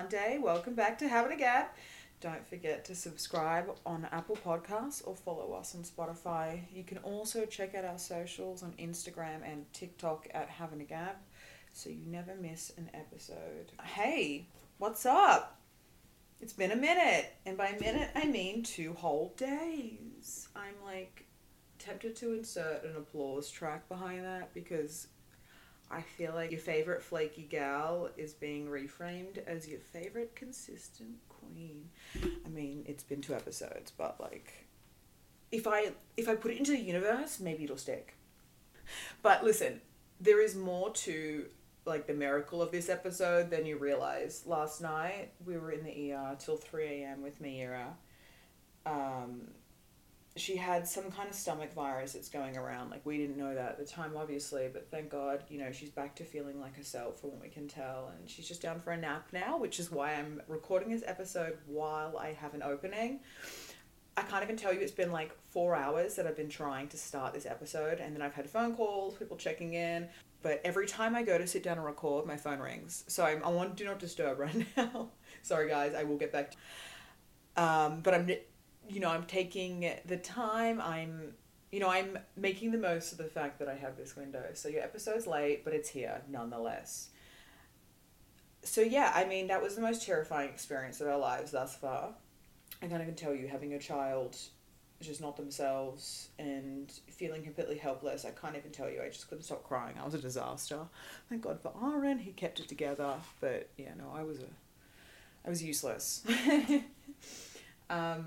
Monday. Welcome back to Having a Gap. Don't forget to subscribe on Apple Podcasts or follow us on Spotify. You can also check out our socials on Instagram and TikTok at Having a Gap so you never miss an episode. Hey, what's up? It's been a minute, and by minute I mean two whole days. I'm like tempted to insert an applause track behind that because I feel like your favorite flaky gal is being reframed as your favorite consistent queen. I mean, it's been two episodes, but like if I if I put it into the universe, maybe it'll stick. But listen, there is more to like the miracle of this episode than you realize. Last night we were in the ER till three a.m. with Meira. Um, she had some kind of stomach virus that's going around. Like we didn't know that at the time, obviously, but thank God, you know, she's back to feeling like herself from what we can tell, and she's just down for a nap now, which is why I'm recording this episode while I have an opening. I can't even tell you it's been like four hours that I've been trying to start this episode, and then I've had phone calls, people checking in. But every time I go to sit down and record, my phone rings. So I'm, I want do not disturb right now. Sorry, guys, I will get back. To, um, but I'm, you know, I'm taking the time. I'm, you know, I'm making the most of the fact that I have this window. So your episode's late, but it's here nonetheless. So yeah, I mean, that was the most terrifying experience of our lives thus far. I can't even tell you having a child just not themselves and feeling completely helpless. I can't even tell you. I just couldn't stop crying. I was a disaster. Thank God for Aaron. He kept it together. But yeah, no, I was a, I was useless. um,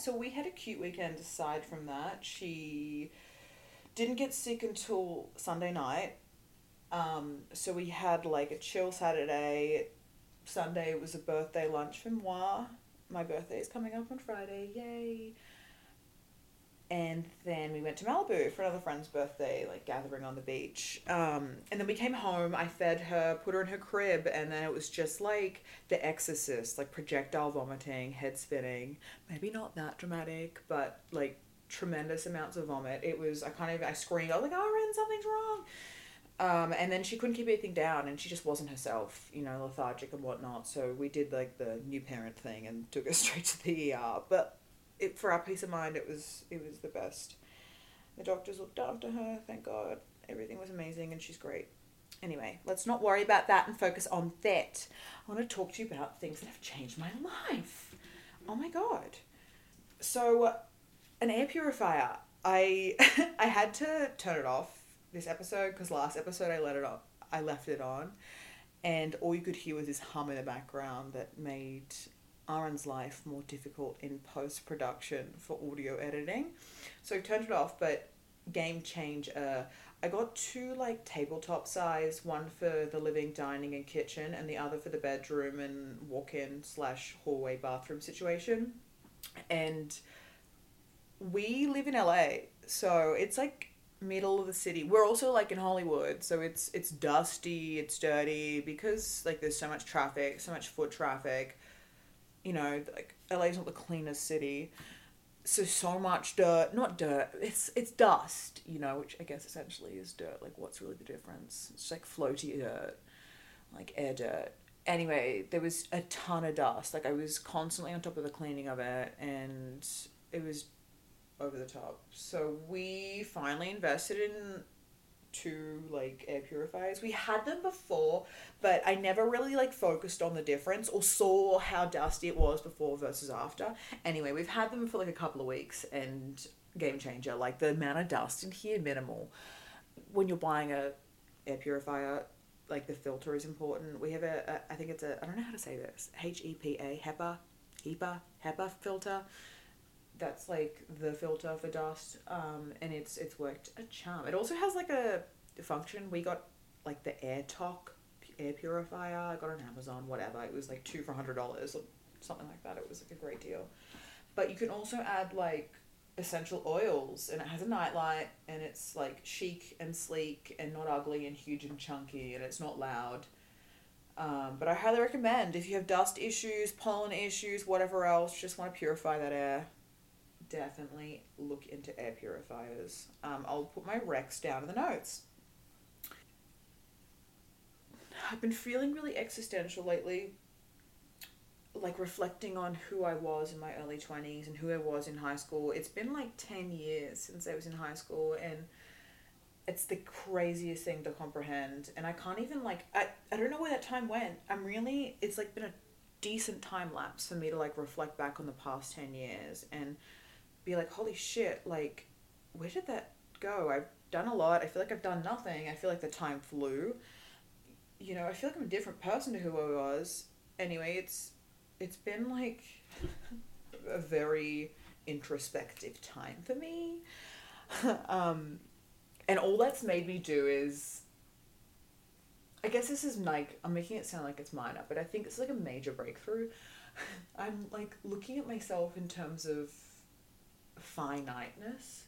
so we had a cute weekend. Aside from that, she didn't get sick until Sunday night. Um, so we had like a chill Saturday. Sunday was a birthday lunch for moi. My birthday is coming up on Friday. Yay! And then we went to Malibu for another friend's birthday, like gathering on the beach. Um, and then we came home. I fed her, put her in her crib, and then it was just like The Exorcist, like projectile vomiting, head spinning. Maybe not that dramatic, but like tremendous amounts of vomit. It was. I kind of I screamed. I was like, "Oh, Ren, something's wrong." Um, and then she couldn't keep anything down, and she just wasn't herself, you know, lethargic and whatnot. So we did like the new parent thing and took her straight to the ER. But it for our peace of mind, it was it was the best. The doctors looked after her. Thank God, everything was amazing, and she's great. Anyway, let's not worry about that and focus on that. I want to talk to you about things that have changed my life. Oh my God. So, uh, an air purifier. I I had to turn it off this episode because last episode I let it on. I left it on, and all you could hear was this hum in the background that made Aaron's life more difficult in post production for audio editing. So I turned it off, but game changer. I got two like tabletop size, one for the living, dining, and kitchen, and the other for the bedroom and walk in slash hallway bathroom situation. And we live in LA, so it's like middle of the city. We're also like in Hollywood, so it's it's dusty, it's dirty because like there's so much traffic, so much foot traffic you know, like LA's not the cleanest city. So so much dirt, not dirt. It's it's dust, you know, which I guess essentially is dirt. Like, what's really the difference? It's like floaty dirt, like air dirt. Anyway, there was a ton of dust. Like I was constantly on top of the cleaning of it, and it was over the top. So we finally invested in two like air purifiers. We had them before, but I never really like focused on the difference or saw how dusty it was before versus after. Anyway, we've had them for like a couple of weeks and game changer. Like the amount of dust in here minimal. When you're buying a air purifier, like the filter is important. We have a, a I think it's a I don't know how to say this. H E P A HEPA HEPA HEPA filter that's like the filter for dust um, and it's it's worked a charm. It also has like a function. We got like the AirTok air purifier i got on amazon whatever. It was like two for hundred dollars or something like that. It was like a great deal. But you can also add like essential oils and it has a nightlight and it's like chic and sleek and not ugly and huge and chunky and it's not loud. Um, but i highly recommend if you have dust issues pollen issues whatever else just want to purify that air definitely look into air purifiers. Um, I'll put my Rex down in the notes. I've been feeling really existential lately. Like reflecting on who I was in my early 20s and who I was in high school. It's been like 10 years since I was in high school and it's the craziest thing to comprehend and I can't even like I, I don't know where that time went. I'm really it's like been a decent time lapse for me to like reflect back on the past 10 years and be like holy shit like where did that go? I've done a lot. I feel like I've done nothing. I feel like the time flew. You know, I feel like I'm a different person to who I was. Anyway, it's it's been like a very introspective time for me. um, and all that's made me do is I guess this is like I'm making it sound like it's minor, but I think it's like a major breakthrough. I'm like looking at myself in terms of finiteness.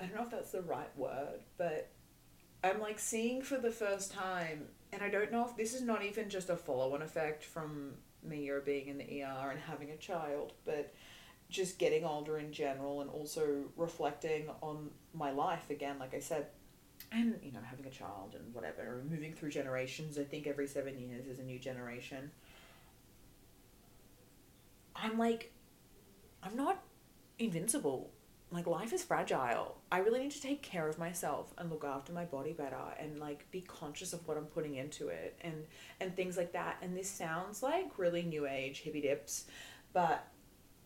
I don't know if that's the right word, but I'm like seeing for the first time, and I don't know if this is not even just a follow on effect from me or being in the ER and having a child, but just getting older in general and also reflecting on my life again, like I said, and you know, having a child and whatever, moving through generations. I think every seven years is a new generation. I'm like, I'm not invincible. Like, life is fragile. I really need to take care of myself and look after my body better and like be conscious of what I'm putting into it and and things like that. And this sounds like really new age hippie dips, but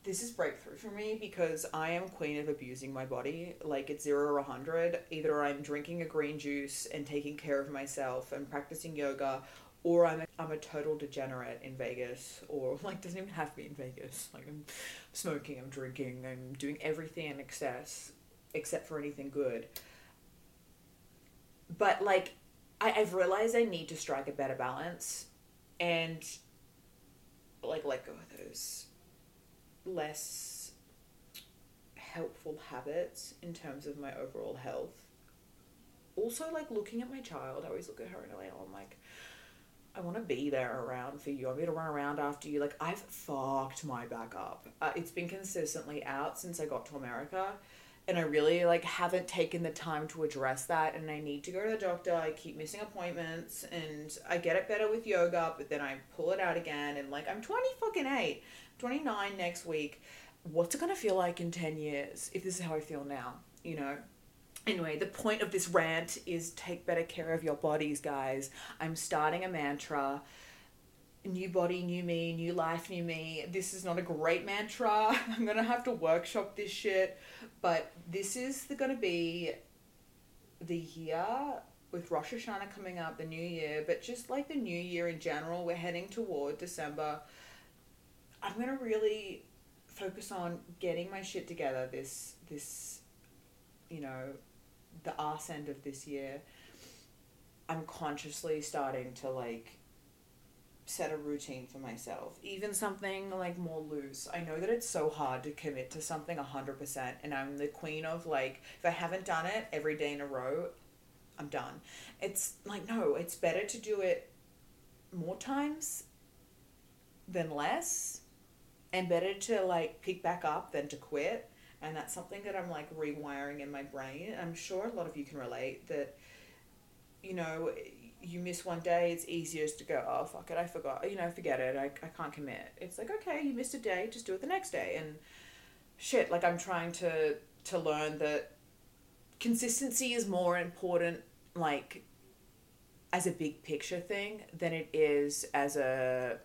this is breakthrough for me because I am queen of abusing my body. Like it's zero or a hundred. Either I'm drinking a green juice and taking care of myself and practicing yoga, or I'm a, I'm a total degenerate in Vegas, or like doesn't even have to be in Vegas. Like I'm smoking, I'm drinking, I'm doing everything in excess, except for anything good. But like, I, I've realized I need to strike a better balance, and like let go of those less helpful habits in terms of my overall health. Also, like looking at my child, I always look at her and I'm like, oh, I want to be there around for you. I want me to run around after you. Like, I've fucked my back up. Uh, it's been consistently out since I got to America. And I really, like, haven't taken the time to address that. And I need to go to the doctor. I keep missing appointments. And I get it better with yoga, but then I pull it out again. And, like, I'm 20 fucking 8. 29 next week. What's it going to feel like in 10 years if this is how I feel now? You know? Anyway, the point of this rant is take better care of your bodies, guys. I'm starting a mantra new body, new me, new life, new me. This is not a great mantra. I'm gonna have to workshop this shit, but this is the, gonna be the year with Rosh Hashanah coming up, the new year, but just like the new year in general, we're heading toward December. I'm gonna really focus on getting my shit together this this you know the arse end of this year i'm consciously starting to like set a routine for myself. Even something like more loose. I know that it's so hard to commit to something 100% and i'm the queen of like if i haven't done it every day in a row i'm done. It's like no it's better to do it more times than less and better to like pick back up than to quit and that's something that i'm like rewiring in my brain. I'm sure a lot of you can relate that you know you miss one day it's easiest to go oh fuck it i forgot you know forget it i, I can't commit. It's like okay you missed a day just do it the next day. And shit like i'm trying to to learn that consistency is more important like as a big picture thing than it is as a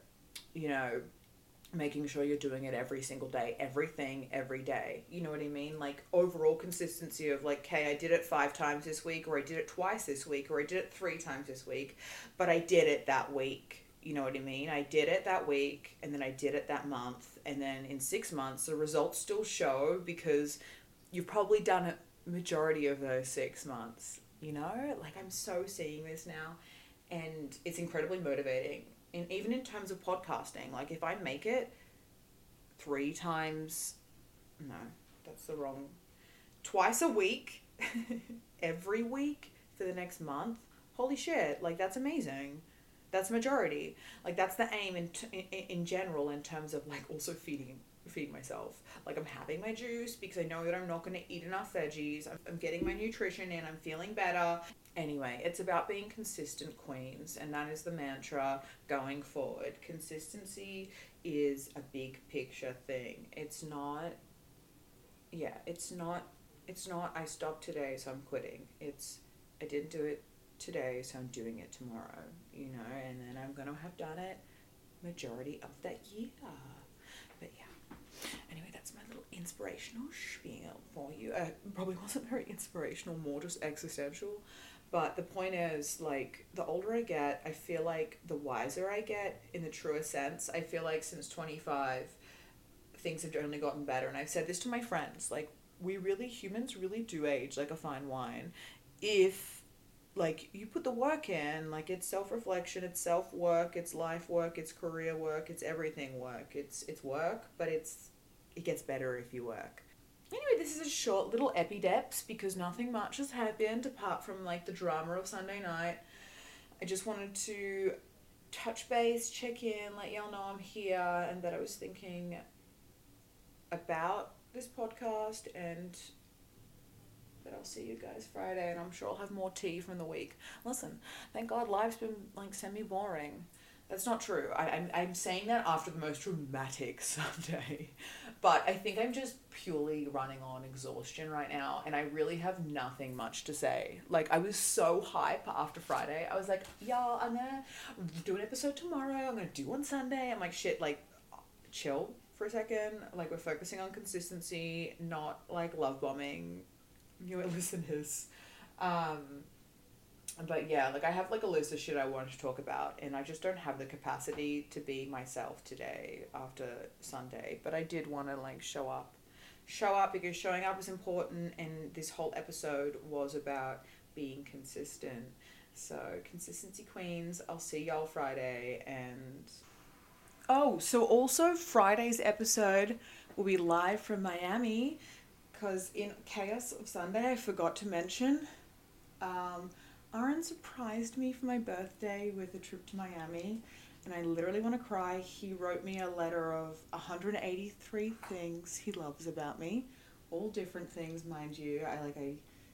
you know making sure you're doing it every single day, everything every day. You know what I mean? Like overall consistency of like, okay, I did it five times this week, or I did it twice this week, or I did it three times this week, but I did it that week. You know what I mean? I did it that week, and then I did it that month, and then in six months, the results still show because you've probably done it majority of those six months. You know, like I'm so seeing this now, and it's incredibly motivating in even in terms of podcasting. Like if I make it three times, no, that's the wrong. Twice a week, every week for the next month. Holy shit! Like that's amazing. That's majority. Like that's the aim in, t- in in general in terms of like also feeding feed myself. Like I'm having my juice because I know that I'm not going to eat enough veggies. I'm, I'm getting my nutrition in. I'm feeling better. Anyway, it's about being consistent, queens, and that is the mantra going forward. Consistency is a big picture thing. It's not, yeah, it's not, it's not, I stopped today, so I'm quitting. It's, I didn't do it today, so I'm doing it tomorrow, you know, and then I'm going to have done it majority of that year. But yeah. Anyway, that's my little inspirational spiel for you. Uh, probably wasn't very inspirational, more just existential. But the point is, like, the older I get, I feel like the wiser I get in the truest sense. I feel like since 25, things have only gotten better. And I've said this to my friends like, we really, humans really do age like a fine wine. If, like, you put the work in, like, it's self reflection, it's self work, it's life work, it's career work, it's everything work. It's, it's work, but it's, it gets better if you work. Anyway, this is a short little epideps because nothing much has happened apart from like the drama of Sunday night. I just wanted to touch base, check in, let y'all know I'm here and that I was thinking about this podcast and that I'll see you guys Friday and I'm sure I'll have more tea from the week. Listen, thank God life's been like semi boring. That's not true. I, I'm, I'm saying that after the most dramatic Sunday. But I think I'm just purely running on exhaustion right now, and I really have nothing much to say. Like, I was so hype after Friday. I was like, y'all, I'm gonna do an episode tomorrow, I'm gonna do one Sunday. I'm like, shit, like, chill for a second. Like, we're focusing on consistency, not like love bombing your listeners. Um, but yeah, like I have like a list of shit I wanted to talk about, and I just don't have the capacity to be myself today after Sunday. But I did want to like show up, show up because showing up is important, and this whole episode was about being consistent. So consistency queens, I'll see y'all Friday, and oh, so also Friday's episode will be live from Miami, because in chaos of Sunday I forgot to mention. Um, Aaron surprised me for my birthday with a trip to Miami, and I literally want to cry. He wrote me a letter of 183 things he loves about me, all different things, mind you. I like I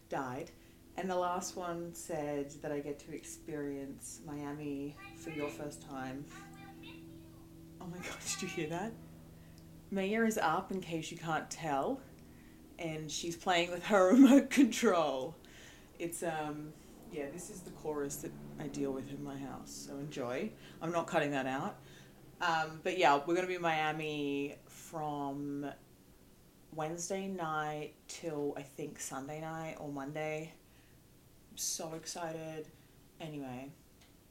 died. And the last one said that I get to experience Miami for your first time. Oh my god, did you hear that? Maya is up in case you can't tell, and she's playing with her remote control. It's um yeah, this is the chorus that I deal with in my house. So enjoy. I'm not cutting that out. Um, but yeah, we're going to be in Miami from Wednesday night till I think Sunday night or Monday. I'm so excited. Anyway,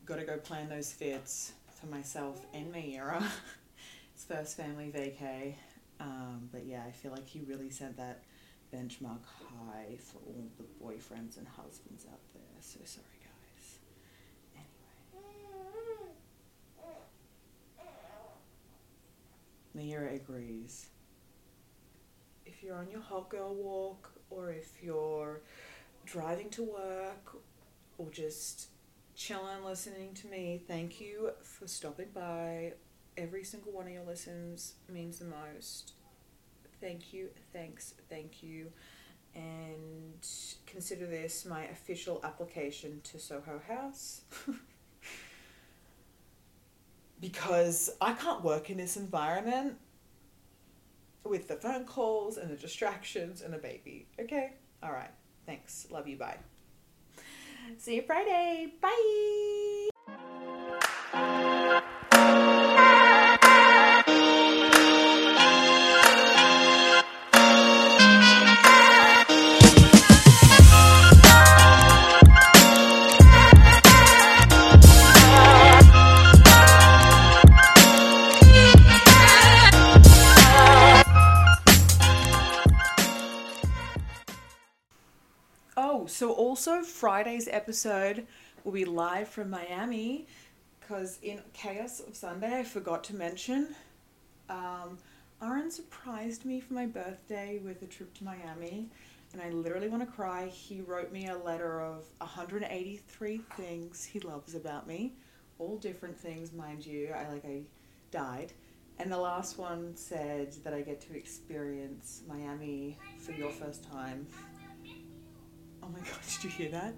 got to go plan those fits for myself and Mayera. it's first family vacay. Um, but yeah, I feel like he really set that benchmark high for all the boyfriends and husbands out there. So sorry, guys. Anyway. Mayura agrees. If you're on your hot girl walk, or if you're driving to work, or just chilling listening to me, thank you for stopping by. Every single one of your listens means the most. Thank you, thanks, thank you and consider this my official application to Soho House. because I can't work in this environment with the phone calls and the distractions and the baby. Okay? All right. Thanks. Love you. Bye. See you Friday. Bye. Friday's episode will be live from Miami because in chaos of Sunday I forgot to mention um, Aaron surprised me for my birthday with a trip to Miami and I literally want to cry. He wrote me a letter of 183 things he loves about me, all different things, mind you. I like I died. And the last one said that I get to experience Miami for your first time. Oh my god, did you hear that?